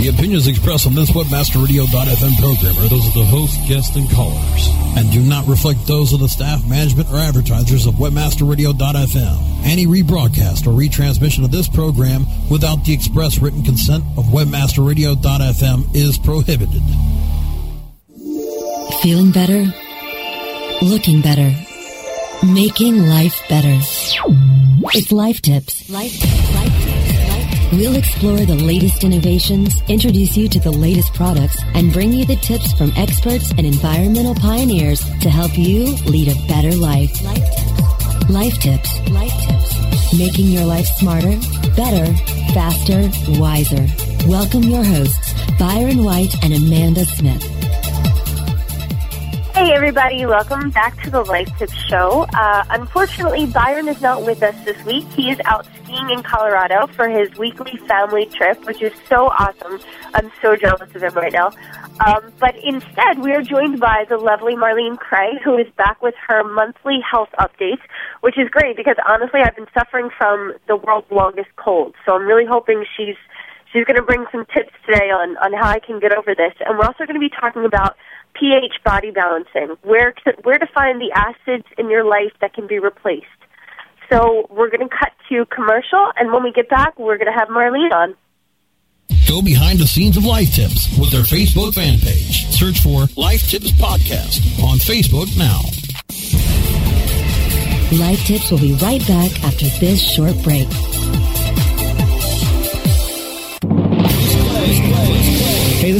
The opinions expressed on this WebmasterRadio.fm program are those of the host, guests, and callers, and do not reflect those of the staff, management, or advertisers of WebmasterRadio.fm. Any rebroadcast or retransmission of this program without the express written consent of WebmasterRadio.fm is prohibited. Feeling better? Looking better? Making life better. It's Life Tips. Life Life Tips. We'll explore the latest innovations, introduce you to the latest products, and bring you the tips from experts and environmental pioneers to help you lead a better life. Life Tips. Life Tips. Making your life smarter, better, faster, wiser. Welcome your hosts, Byron White and Amanda Smith. Hey, everybody. Welcome back to the Life Tips Show. Uh, unfortunately, Byron is not with us this week. He is out skiing in Colorado for his weekly family trip, which is so awesome. I'm so jealous of him right now. Um, but instead, we are joined by the lovely Marlene Cray, who is back with her monthly health updates, which is great because honestly, I've been suffering from the world's longest cold. So I'm really hoping she's she's going to bring some tips today on on how I can get over this. And we're also going to be talking about pH body balancing, where to, where to find the acids in your life that can be replaced. So we're going to cut to commercial, and when we get back, we're going to have Marlene on. Go behind the scenes of Life Tips with their Facebook fan page. Search for Life Tips Podcast on Facebook now. Life Tips will be right back after this short break.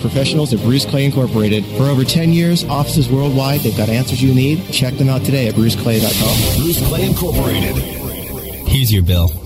professionals at Bruce Clay Incorporated. For over 10 years, offices worldwide, they've got answers you need. Check them out today at bruceclay.com. Bruce Clay Incorporated. Here's your bill.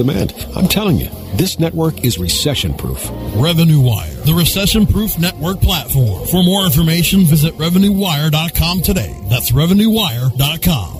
demand. I'm telling you, this network is recession proof. Revenue Wire, the recession proof network platform. For more information, visit RevenueWire.com today. That's RevenueWire.com.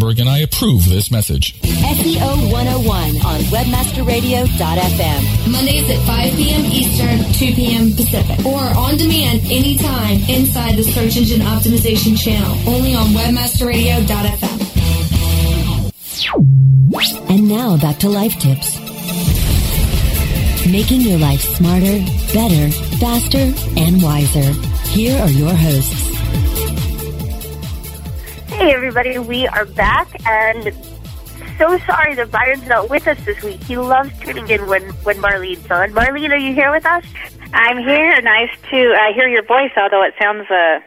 and I approve this message. SEO 101 on webmasterradio.fm. Mondays at 5 p.m. Eastern, 2 p.m. Pacific. Or on demand anytime inside the Search Engine Optimization channel. Only on webmasterradio.fm. And now back to life tips. Making your life smarter, better, faster, and wiser. Here are your hosts. Hey, everybody. We are back, and so sorry that Byron's not with us this week. He loves tuning in when, when Marlene's on. Marlene, are you here with us? I'm here. Nice to uh, hear your voice, although it sounds uh,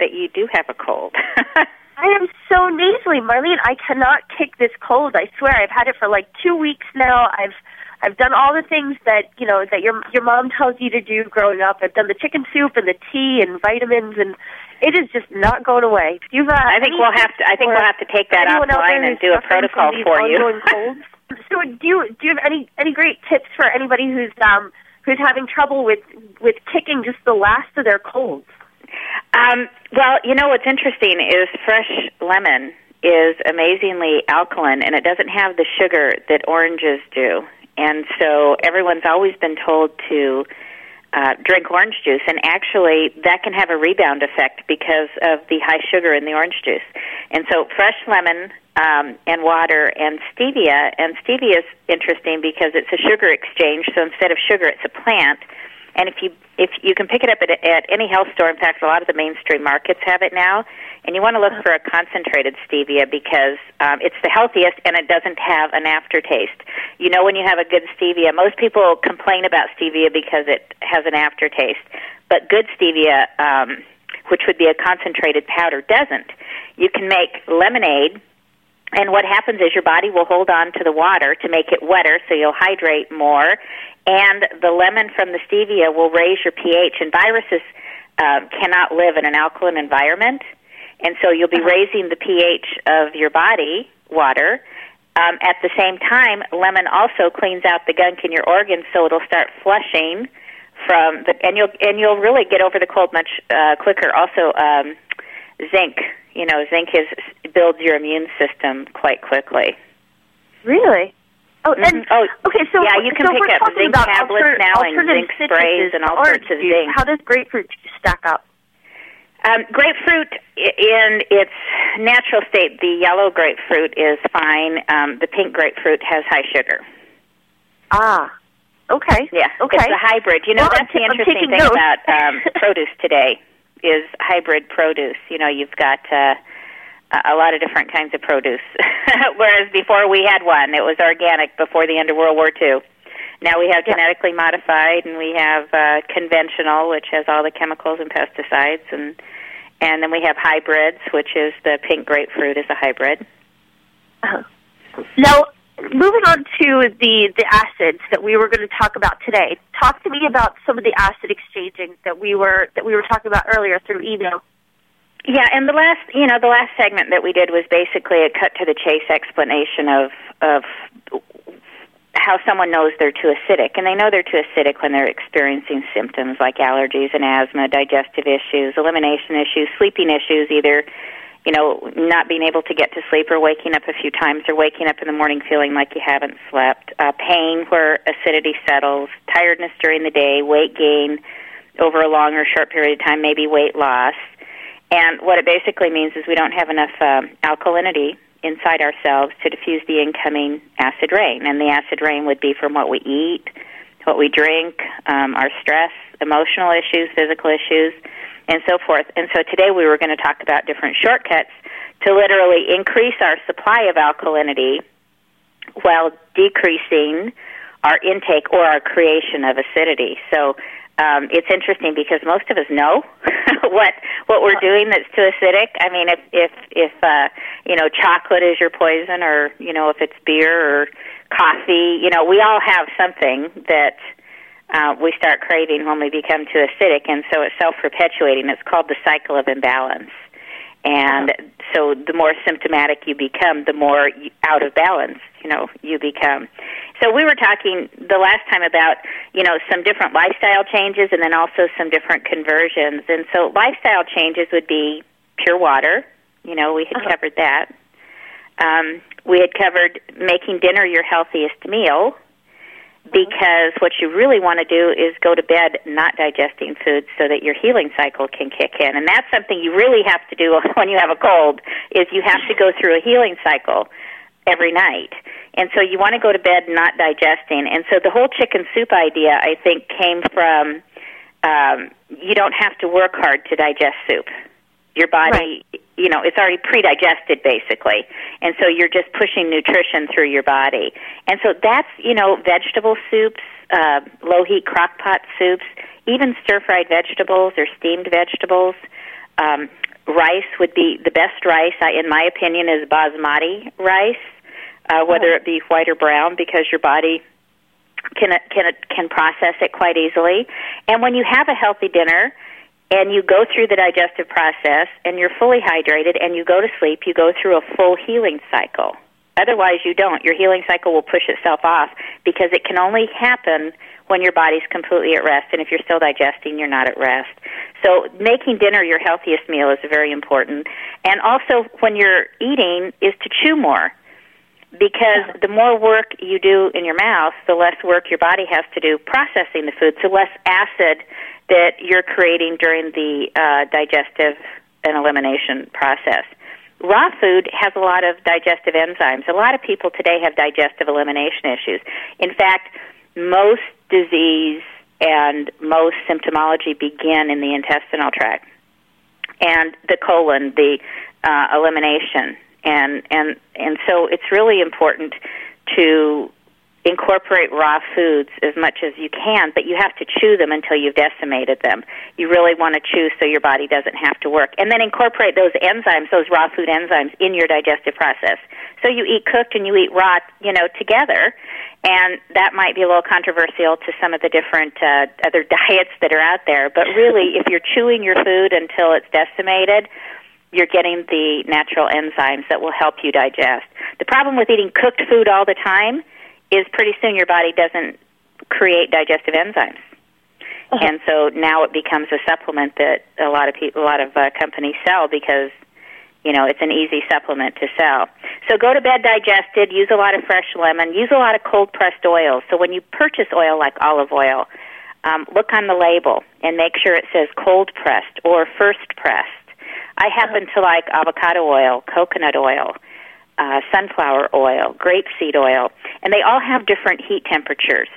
that you do have a cold. I am so nasally, Marlene. I cannot kick this cold. I swear, I've had it for like two weeks now. I've I've done all the things that you know that your your mom tells you to do growing up. I've done the chicken soup and the tea and vitamins, and it is just not going away. You've, uh, I think we'll have to. I think we'll have to take that offline and do a protocol for you. so, do you do you have any any great tips for anybody who's um who's having trouble with with kicking just the last of their colds? Um, well, you know what's interesting is fresh lemon is amazingly alkaline, and it doesn't have the sugar that oranges do. And so everyone's always been told to uh, drink orange juice, and actually that can have a rebound effect because of the high sugar in the orange juice. And so, fresh lemon um, and water and stevia, and stevia is interesting because it's a sugar exchange. So instead of sugar, it's a plant. And if you if you can pick it up at, at any health store, in fact, a lot of the mainstream markets have it now. And you want to look for a concentrated stevia because um, it's the healthiest and it doesn't have an aftertaste. You know, when you have a good stevia, most people complain about stevia because it has an aftertaste, but good stevia, um, which would be a concentrated powder, doesn't. You can make lemonade and what happens is your body will hold on to the water to make it wetter, so you'll hydrate more. And the lemon from the stevia will raise your pH. And viruses uh, cannot live in an alkaline environment, and so you'll be uh-huh. raising the pH of your body water. Um, at the same time, lemon also cleans out the gunk in your organs, so it'll start flushing from the and you'll and you'll really get over the cold much uh, quicker. Also, um, zinc you know, zinc is builds your immune system quite quickly. Really? Oh, and mm-hmm. oh, okay. So yeah, you can so pick up zinc tablets alter, now and zinc sprays and all sorts of zinc. How does grapefruit stack up? Um, grapefruit, in its natural state, the yellow grapefruit is fine. Um, the pink grapefruit has high sugar. Ah, okay. Yeah, okay. It's a hybrid. You know, well, that's I'm the interesting thing notes. about um, produce today is hybrid produce. You know, you've got uh, a lot of different kinds of produce. Whereas before we had one, it was organic before the end of World War II. Now we have genetically modified, and we have uh, conventional, which has all the chemicals and pesticides, and and then we have hybrids, which is the pink grapefruit is a hybrid. Uh-huh. Now, moving on to the the acids that we were going to talk about today. Talk to me about some of the acid exchanging that we were that we were talking about earlier through email. Yeah, and the last, you know, the last segment that we did was basically a cut to the chase explanation of of how someone knows they're too acidic, and they know they're too acidic when they're experiencing symptoms like allergies and asthma, digestive issues, elimination issues, sleeping issues, either you know, not being able to get to sleep or waking up a few times or waking up in the morning feeling like you haven't slept, uh, pain where acidity settles, tiredness during the day, weight gain over a long or short period of time, maybe weight loss. And what it basically means is we don't have enough uh, alkalinity inside ourselves to diffuse the incoming acid rain. And the acid rain would be from what we eat, what we drink, um, our stress, emotional issues, physical issues and so forth. And so today we were going to talk about different shortcuts to literally increase our supply of alkalinity while decreasing our intake or our creation of acidity. So um, it's interesting because most of us know what what we're doing that's too acidic. I mean, if if if uh, you know chocolate is your poison, or you know if it's beer or coffee, you know we all have something that uh, we start craving when we become too acidic, and so it's self-perpetuating. It's called the cycle of imbalance. And so, the more symptomatic you become, the more out of balance, you know, you become. So we were talking the last time about, you know, some different lifestyle changes, and then also some different conversions. And so, lifestyle changes would be pure water. You know, we had uh-huh. covered that. Um, we had covered making dinner your healthiest meal because what you really want to do is go to bed not digesting food so that your healing cycle can kick in. And that's something you really have to do when you have a cold is you have to go through a healing cycle every night. And so you want to go to bed not digesting. And so the whole chicken soup idea i think came from um, you don't have to work hard to digest soup your body right. you know it's already pre-digested basically and so you're just pushing nutrition through your body and so that's you know vegetable soups uh low heat crock pot soups even stir fried vegetables or steamed vegetables um rice would be the best rice I, in my opinion is basmati rice uh whether oh. it be white or brown because your body can can can process it quite easily and when you have a healthy dinner and you go through the digestive process and you're fully hydrated and you go to sleep, you go through a full healing cycle. Otherwise, you don't. Your healing cycle will push itself off because it can only happen when your body's completely at rest. And if you're still digesting, you're not at rest. So, making dinner your healthiest meal is very important. And also, when you're eating, is to chew more because the more work you do in your mouth, the less work your body has to do processing the food, so less acid that you're creating during the uh, digestive and elimination process. Raw food has a lot of digestive enzymes. A lot of people today have digestive elimination issues. In fact, most disease and most symptomology begin in the intestinal tract and the colon, the uh, elimination, and and and so it's really important to incorporate raw foods as much as you can, but you have to chew them until you've decimated them. You really want to chew so your body doesn't have to work. And then incorporate those enzymes, those raw food enzymes, in your digestive process. So you eat cooked and you eat raw, you know, together. And that might be a little controversial to some of the different uh, other diets that are out there. But really, if you're chewing your food until it's decimated, you're getting the natural enzymes that will help you digest. The problem with eating cooked food all the time is pretty soon your body doesn't create digestive enzymes. Uh-huh. And so now it becomes a supplement that a lot of people, a lot of uh, companies sell because you know it's an easy supplement to sell. So go to bed digested. Use a lot of fresh lemon. Use a lot of cold pressed oils. So when you purchase oil like olive oil, um, look on the label and make sure it says cold pressed or first pressed. I happen to like avocado oil, coconut oil, uh, sunflower oil, grapeseed oil, and they all have different heat temperatures.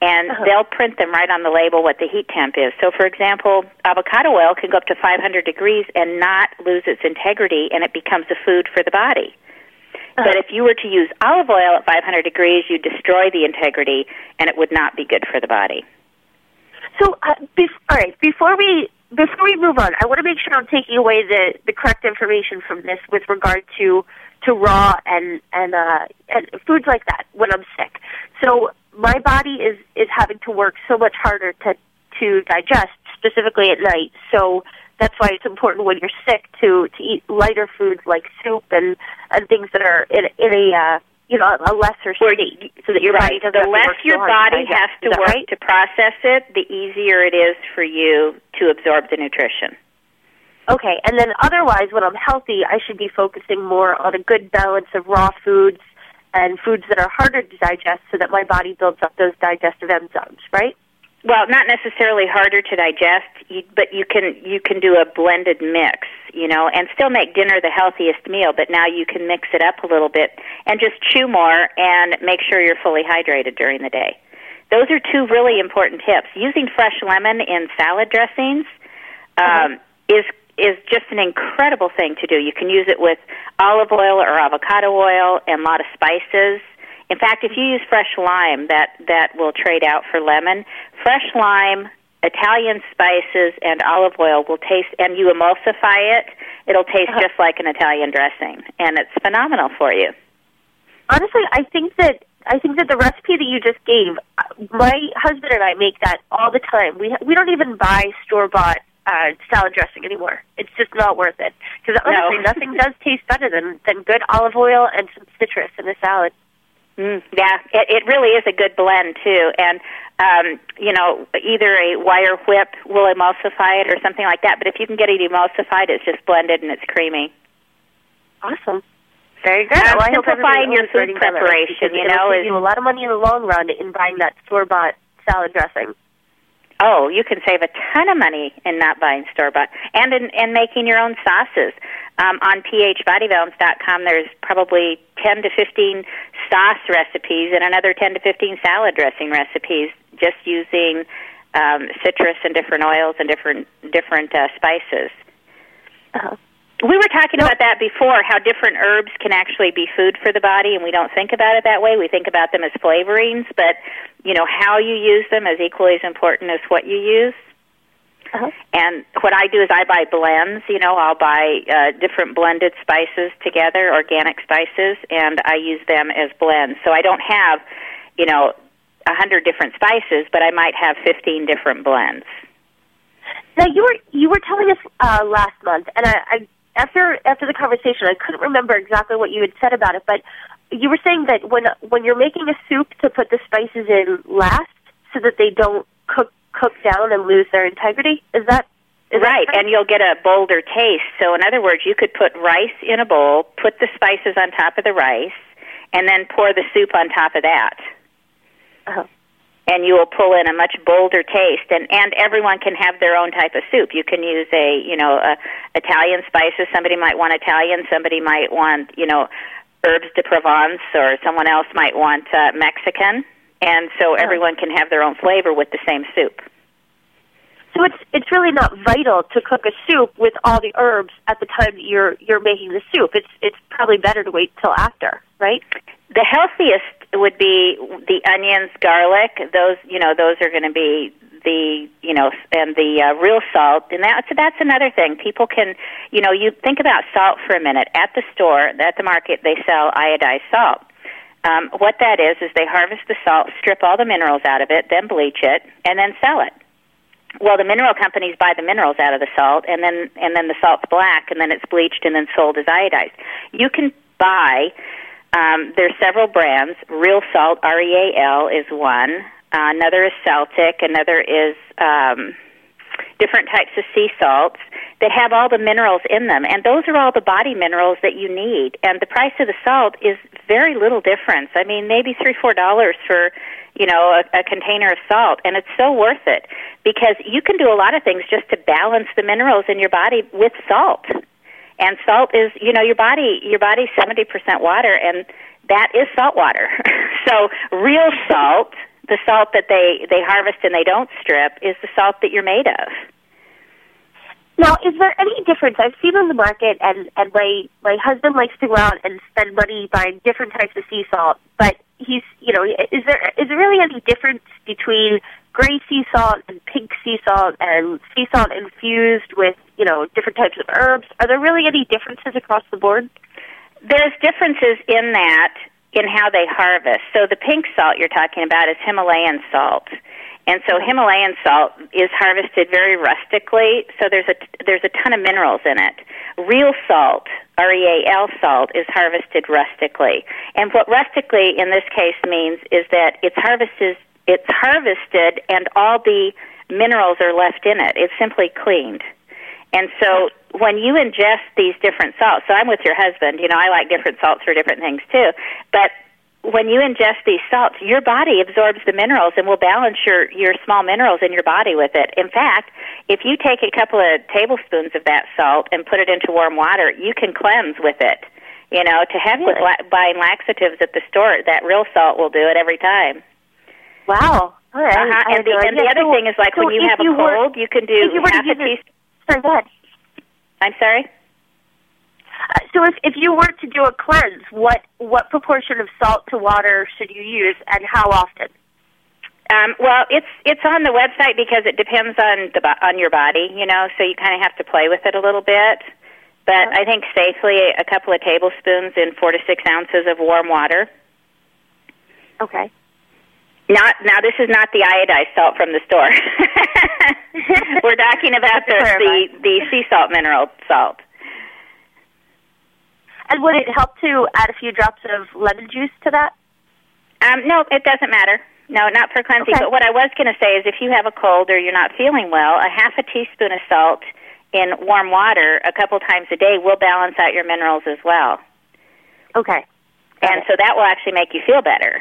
And uh-huh. they'll print them right on the label what the heat temp is. So, for example, avocado oil can go up to 500 degrees and not lose its integrity, and it becomes a food for the body. Uh-huh. But if you were to use olive oil at 500 degrees, you destroy the integrity, and it would not be good for the body. So, uh, bef- all right, before we before we move on, I want to make sure I'm taking away the the correct information from this with regard to to raw and and uh and foods like that when I'm sick. So my body is is having to work so much harder to to digest specifically at night. So that's why it's important when you're sick to to eat lighter foods like soup and and things that are in in a uh, you know a lesser state, so that your right. body doesn't. The less so your body to has to work right? to process it, the easier it is for you to absorb the nutrition. Okay, and then otherwise, when I'm healthy, I should be focusing more on a good balance of raw foods and foods that are harder to digest so that my body builds up those digestive enzymes, right? Well, not necessarily harder to digest, but you can you can do a blended mix, you know, and still make dinner the healthiest meal, but now you can mix it up a little bit and just chew more and make sure you're fully hydrated during the day. Those are two really important tips. Using fresh lemon in salad dressings um, mm-hmm. is is just an incredible thing to do. You can use it with olive oil or avocado oil and a lot of spices. In fact, if you use fresh lime, that that will trade out for lemon. Fresh lime, Italian spices, and olive oil will taste, and you emulsify it. It'll taste uh-huh. just like an Italian dressing, and it's phenomenal for you. Honestly, I think that I think that the recipe that you just gave, my husband and I make that all the time. We we don't even buy store bought uh, salad dressing anymore. It's just not worth it because honestly, no. nothing does taste better than than good olive oil and some citrus in a salad. Mm, yeah, it, it really is a good blend too, and um, you know, either a wire whip will emulsify it or something like that. But if you can get it emulsified, it's just blended and it's creamy. Awesome. Very good. Um, well, simplifying your food preparation, you know, is you a lot of money in the long run in buying that store bought salad dressing. Oh, you can save a ton of money in not buying store bought and in, in making your own sauces. Um, on phbodybalance.com, there's probably 10 to 15 sauce recipes and another 10 to 15 salad dressing recipes just using um, citrus and different oils and different different uh, spices. Uh-huh. We were talking about that before, how different herbs can actually be food for the body, and we don't think about it that way. We think about them as flavorings, but you know how you use them is equally as important as what you use. Uh-huh. And what I do is I buy blends. You know, I'll buy uh, different blended spices together, organic spices, and I use them as blends. So I don't have, you know, a hundred different spices, but I might have fifteen different blends. Now you were you were telling us uh, last month, and I, I after after the conversation, I couldn't remember exactly what you had said about it, but you were saying that when when you're making a soup to put the spices in last, so that they don't cook cook down and lose their integrity. Is that is right? That and you'll get a bolder taste. So, in other words, you could put rice in a bowl, put the spices on top of the rice, and then pour the soup on top of that. Uh-huh. And you will pull in a much bolder taste, and and everyone can have their own type of soup. You can use a you know a Italian spices. Somebody might want Italian. Somebody might want you know herbs de Provence, or someone else might want uh, Mexican. And so everyone can have their own flavor with the same soup. So it's it's really not vital to cook a soup with all the herbs at the time that you're you're making the soup. It's it's probably better to wait till after, right? The healthiest would be the onions, garlic. Those, you know, those are going to be the, you know, and the uh, real salt. And that's that's another thing. People can, you know, you think about salt for a minute. At the store, at the market, they sell iodized salt. Um, what that is is they harvest the salt, strip all the minerals out of it, then bleach it, and then sell it. Well, the mineral companies buy the minerals out of the salt, and then and then the salt's black, and then it's bleached and then sold as iodized. You can buy. Um, there's several brands. Real Salt, R E A L, is one. Uh, another is Celtic. Another is um, different types of sea salts that have all the minerals in them, and those are all the body minerals that you need. And the price of the salt is very little difference. I mean, maybe three, four dollars for you know a, a container of salt, and it's so worth it because you can do a lot of things just to balance the minerals in your body with salt. And salt is, you know, your body your body's seventy percent water, and that is salt water. so real salt, the salt that they they harvest and they don't strip, is the salt that you're made of. Now, is there any difference? I've seen on the market, and and my my husband likes to go out and spend money buying different types of sea salt. But he's, you know, is there is there really any difference between gray sea salt and pink sea salt and sea salt infused with, you know, different types of herbs? Are there really any differences across the board? There's differences in that in how they harvest. So the pink salt you're talking about is Himalayan salt. And so Himalayan salt is harvested very rustically, so there's a there's a ton of minerals in it. Real salt, R E A L salt, is harvested rustically. And what rustically in this case means is that it's harvested it's harvested and all the minerals are left in it. It's simply cleaned. And so when you ingest these different salts, so I'm with your husband, you know, I like different salts for different things too, but when you ingest these salts, your body absorbs the minerals and will balance your, your small minerals in your body with it. In fact, if you take a couple of tablespoons of that salt and put it into warm water, you can cleanse with it. You know, to heck with la- buying laxatives at the store, that real salt will do it every time. Wow. All right. Uh-huh. And, the, and the other So- thing is like so when you have a you were- cold, you can do if you were to half a use it- teaspoon. Sorry, go ahead. I'm sorry? Uh, so if if you were to do a cleanse, what what proportion of salt to water should you use, and how often? Um, well, it's it's on the website because it depends on the on your body, you know. So you kind of have to play with it a little bit. But I think safely a couple of tablespoons in four to six ounces of warm water. Okay. Not now. This is not the iodized salt from the store. We're talking about the, the the sea salt mineral salt. And would it help to add a few drops of lemon juice to that? Um, no, it doesn't matter. No, not for cleansing. Okay. But what I was going to say is, if you have a cold or you're not feeling well, a half a teaspoon of salt in warm water a couple times a day will balance out your minerals as well. Okay. And so that will actually make you feel better.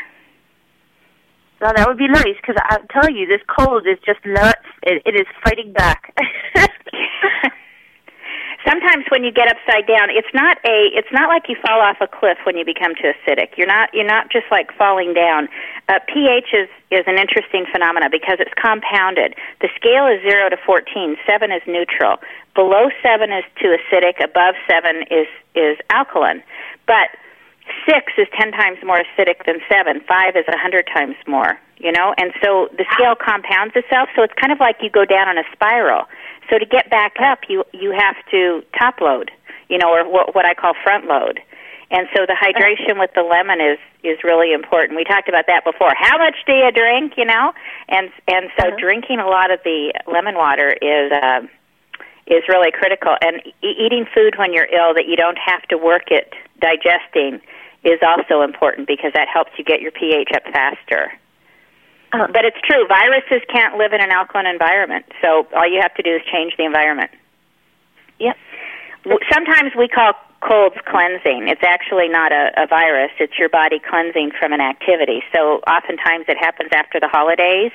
Well, that would be nice because I'm telling you, this cold is just not. It, it is fighting back. Sometimes when you get upside down, it's not a it's not like you fall off a cliff when you become too acidic. You're not you're not just like falling down. Uh, pH is is an interesting phenomena because it's compounded. The scale is 0 to 14. 7 is neutral. Below 7 is too acidic, above 7 is is alkaline. But six is ten times more acidic than seven. Five is a hundred times more. You know, and so the scale compounds itself. So it's kind of like you go down on a spiral. So to get back up, you you have to top load. You know, or what what I call front load. And so the hydration with the lemon is is really important. We talked about that before. How much do you drink? You know, and and so drinking a lot of the lemon water is. Uh, is really critical. And e- eating food when you're ill that you don't have to work at digesting is also important because that helps you get your pH up faster. Oh. But it's true, viruses can't live in an alkaline environment. So all you have to do is change the environment. Yep. Sometimes we call cold's cleansing. It's actually not a, a virus. It's your body cleansing from an activity. So oftentimes it happens after the holidays,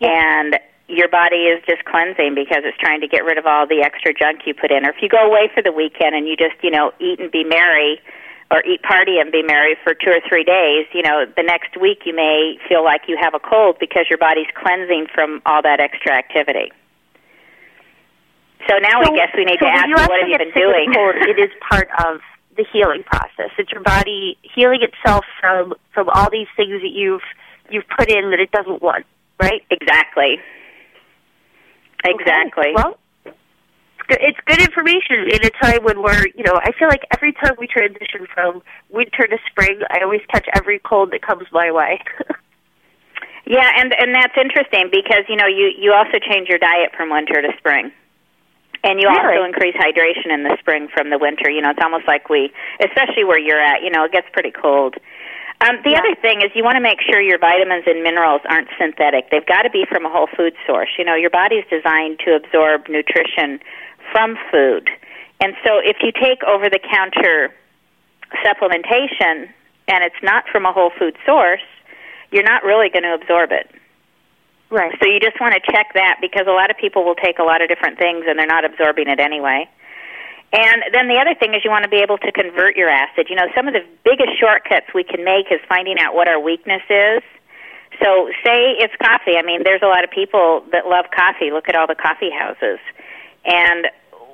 and your body is just cleansing because it's trying to get rid of all the extra junk you put in. Or if you go away for the weekend and you just, you know, eat and be merry, or eat party and be merry for two or three days, you know, the next week you may feel like you have a cold because your body's cleansing from all that extra activity. So now So- I guess we need so to ask you what have you been doing? Cold, it is part of the healing process. It's your body healing itself from from all these things that you've you've put in that it doesn't want, right? Exactly. Exactly. Well, it's good, it's good information in a time when we're, you know, I feel like every time we transition from winter to spring, I always catch every cold that comes my way. Yeah, and and that's interesting because you know you you also change your diet from winter to spring. And you also increase hydration in the spring from the winter. You know, it's almost like we, especially where you're at, you know, it gets pretty cold. Um, the other thing is you want to make sure your vitamins and minerals aren't synthetic. They've got to be from a whole food source. You know, your body's designed to absorb nutrition from food. And so if you take over the counter supplementation and it's not from a whole food source, you're not really going to absorb it. Right. So you just want to check that because a lot of people will take a lot of different things and they're not absorbing it anyway. And then the other thing is you want to be able to convert your acid. You know, some of the biggest shortcuts we can make is finding out what our weakness is. So say it's coffee. I mean, there's a lot of people that love coffee. Look at all the coffee houses. And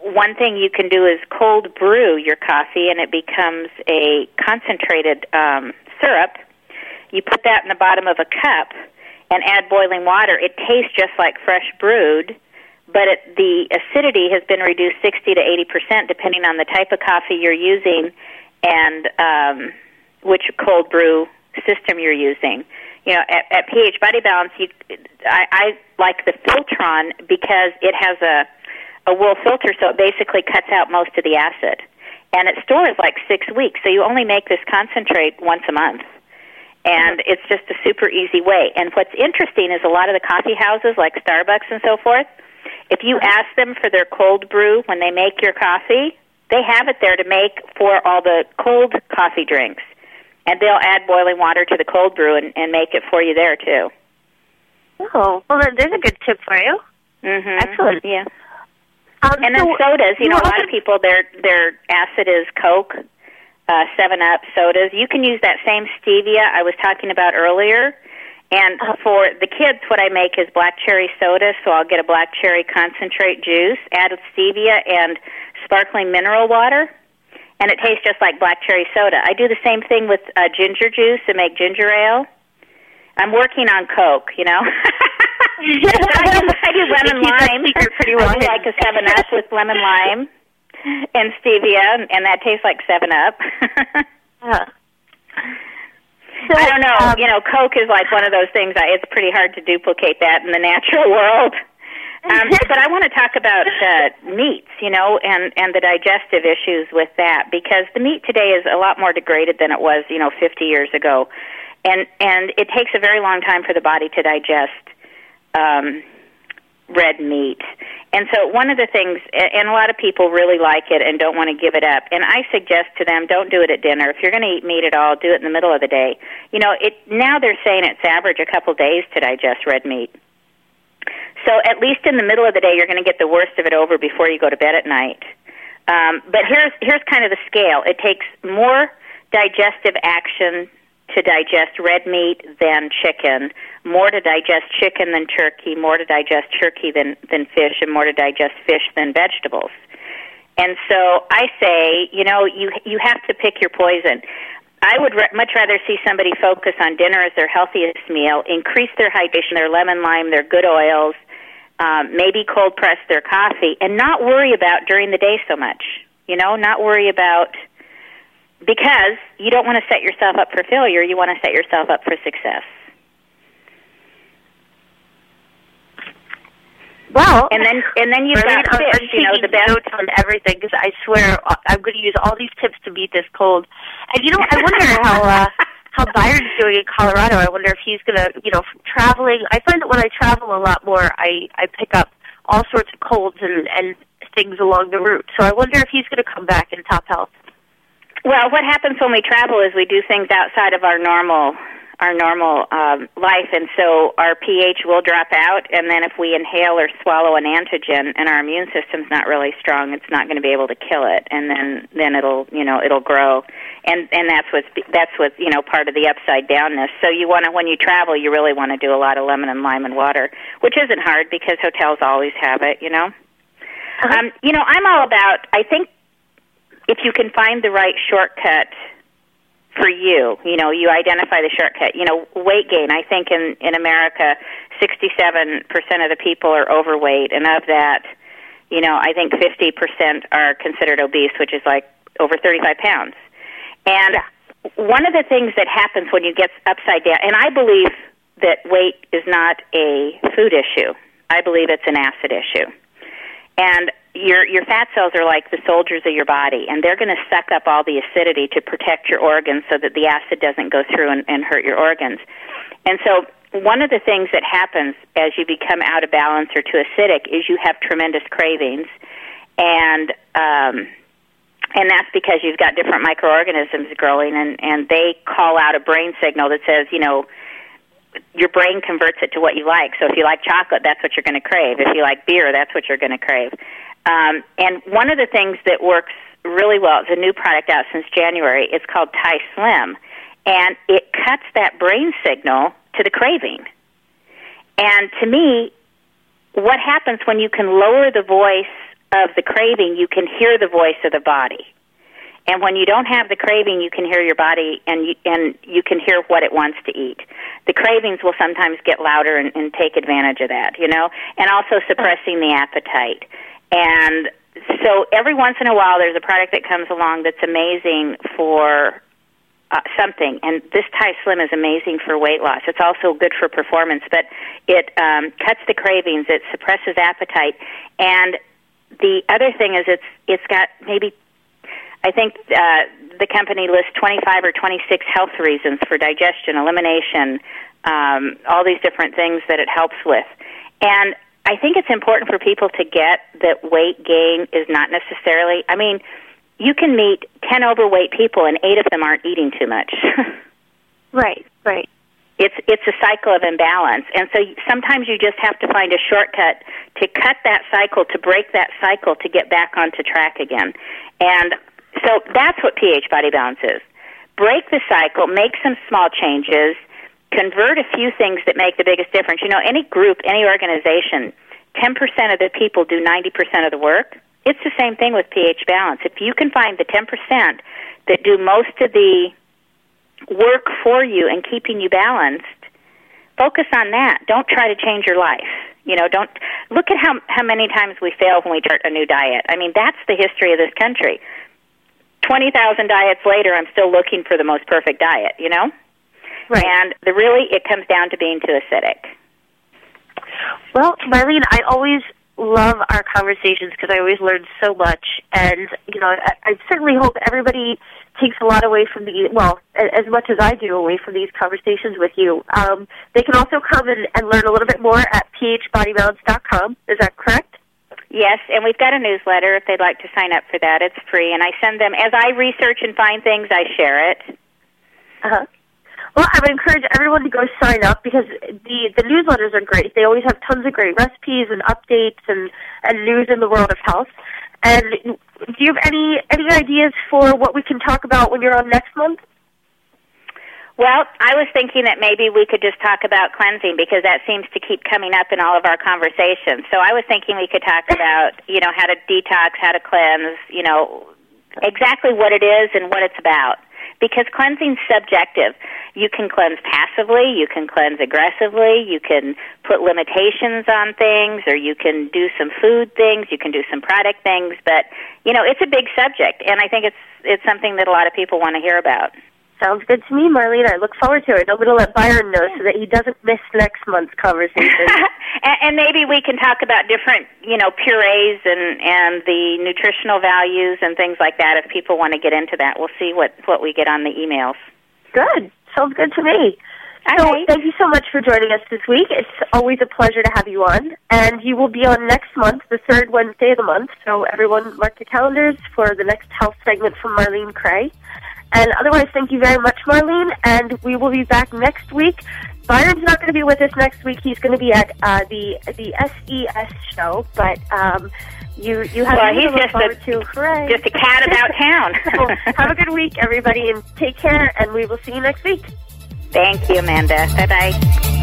one thing you can do is cold brew your coffee and it becomes a concentrated um, syrup. You put that in the bottom of a cup and add boiling water. It tastes just like fresh brewed, but it, the acidity has been reduced 60 to 80 percent, depending on the type of coffee you're using and um, which cold brew system you're using. You know, at, at pH Body Balance, you, I, I like the Filtron because it has a a wool filter, so it basically cuts out most of the acid, and it stores like six weeks. So you only make this concentrate once a month and it's just a super easy way. And what's interesting is a lot of the coffee houses like Starbucks and so forth, if you ask them for their cold brew when they make your coffee, they have it there to make for all the cold coffee drinks. And they'll add boiling water to the cold brew and, and make it for you there too. Oh, well, there's a good tip for you. Mm-hmm. Excellent. Yeah. Um, And then so sodas, you know, a lot of people their their acid is Coke, uh, Seven Up sodas. You can use that same stevia I was talking about earlier. And for the kids, what I make is black cherry soda. So I'll get a black cherry concentrate juice, add stevia and sparkling mineral water, and it tastes just like black cherry soda. I do the same thing with uh, ginger juice and make ginger ale. I'm working on Coke, you know. I do, I do lemon lime. pretty well I do like a Seven Up with lemon lime and stevia, and, that tastes like Seven Up. Uh, I don't know. um, you know, Coke is like one of those things. I, it's pretty hard to duplicate that in the natural world. Um, but I want to talk about uh, meats, you know, and and the digestive issues with that because the meat today is a lot more degraded than it was, you know, 50 years ago, and and it takes a very long time for the body to digest um, red meat. And so one of the things, and a lot of people really like it and don't want to give it up. And I suggest to them, don't do it at dinner. If you're going to eat meat at all, do it in the middle of the day. You know, it now they're saying it's average a couple days to digest red meat. So at least in the middle of the day, you're going to get the worst of it over before you go to bed at night. Um, but here's here's kind of the scale. It takes more digestive action to digest red meat than chicken, more to digest chicken than turkey, more to digest turkey than than fish, and more to digest fish than vegetables. And so I say, you know, you you have to pick your poison. I would re- much rather see somebody focus on dinner as their healthiest meal, increase their hydration, their lemon lime, their good oils, um, maybe cold press their coffee, and not worry about during the day so much. You know, not worry about because you don't want to set yourself up for failure. You want to set yourself up for success. well, And then and then you've got I'm, I'm. You know, the best. notes on everything because I swear uh, I'm going to use all these tips to beat this cold. And you know, I wonder how uh, how Byron's doing in Colorado. I wonder if he's going to, you know, from traveling. I find that when I travel a lot more, I I pick up all sorts of colds and and things along the route. So I wonder if he's going to come back in top health. Well, what happens when we travel is we do things outside of our normal our normal um, life, and so our pH will drop out. And then if we inhale or swallow an antigen, and our immune system's not really strong, it's not going to be able to kill it, and then then it'll you know it'll grow, and and that's what's that's what's you know part of the upside downness. So you want to when you travel, you really want to do a lot of lemon and lime and water, which isn't hard because hotels always have it, you know. Uh-huh. Um, you know, I'm all about. I think if you can find the right shortcut for you. You know, you identify the shortcut. You know, weight gain. I think in in America, 67% of the people are overweight, and of that, you know, I think 50% are considered obese, which is like over 35 pounds. And one of the things that happens when you get upside down, and I believe that weight is not a food issue. I believe it's an acid issue. And your your fat cells are like the soldiers of your body, and they're going to suck up all the acidity to protect your organs so that the acid doesn't go through and, and hurt your organs. And so, one of the things that happens as you become out of balance or too acidic is you have tremendous cravings, and um, and that's because you've got different microorganisms growing, and and they call out a brain signal that says, you know your brain converts it to what you like. So if you like chocolate, that's what you're going to crave. If you like beer, that's what you're going to crave. Um, and one of the things that works really well, it's a new product out since January, it's called Thai Slim. And it cuts that brain signal to the craving. And to me, what happens when you can lower the voice of the craving, you can hear the voice of the body. And when you don't have the craving, you can hear your body and you, and you can hear what it wants to eat. The cravings will sometimes get louder and, and take advantage of that, you know, and also suppressing the appetite. And so every once in a while, there's a product that comes along that's amazing for uh, something, and this Thai Slim is amazing for weight loss. It's also good for performance, but it um, cuts the cravings, it suppresses appetite, and the other thing is it's it's got maybe I think uh, the company lists 25 or 26 health reasons for digestion, elimination, um, all these different things that it helps with, and I think it's important for people to get that weight gain is not necessarily. I mean, you can meet ten overweight people and eight of them aren't eating too much. right, right. It's it's a cycle of imbalance, and so sometimes you just have to find a shortcut to cut that cycle, to break that cycle, to get back onto track again. And so that's what pH body balance is. Break the cycle, make some small changes, convert a few things that make the biggest difference. You know, any group, any organization, 10% of the people do 90% of the work. It's the same thing with pH balance. If you can find the 10% that do most of the work for you and keeping you balanced, focus on that. Don't try to change your life. You know, don't look at how how many times we fail when we start a new diet. I mean, that's the history of this country. 20,000 diets later, I'm still looking for the most perfect diet, you know? Right. And the really, it comes down to being too acidic. Well, Marlene, I always love our conversations because I always learn so much, and you know, I, I certainly hope everybody takes a lot away from the well, as much as I do away from these conversations with you. Um, they can also come and, and learn a little bit more at phbodybalance.com. Is that correct? Yes, and we've got a newsletter if they'd like to sign up for that. It's free, and I send them as I research and find things. I share it. Uh huh. Well, I would encourage everyone to go sign up because the the newsletters are great. They always have tons of great recipes and updates and and news in the world of health. And do you have any any ideas for what we can talk about when you're on next month? Well, I was thinking that maybe we could just talk about cleansing because that seems to keep coming up in all of our conversations. So I was thinking we could talk about, you know, how to detox, how to cleanse, you know, exactly what it is and what it's about because cleansing's subjective. You can cleanse passively, you can cleanse aggressively, you can put limitations on things, or you can do some food things, you can do some product things, but you know, it's a big subject and I think it's it's something that a lot of people want to hear about. Sounds good to me, Marlene. I look forward to it. I'm going to let Byron know so that he doesn't miss next month's conversation. and, and maybe we can talk about different, you know, purees and and the nutritional values and things like that. If people want to get into that, we'll see what what we get on the emails. Good. Sounds good to me. So right. thank you so much for joining us this week. It's always a pleasure to have you on. And you will be on next month, the third Wednesday of the month. So everyone mark your calendars for the next health segment from Marlene Cray. And otherwise, thank you very much, Marlene. And we will be back next week. Byron's not going to be with us next week. He's going to be at uh, the the SES show. But um, you you have Well, he's look just forward a- to. Hooray. just a cat about town. So have a good week, everybody, and take care. And we will see you next week. Thank you, Amanda. Bye bye.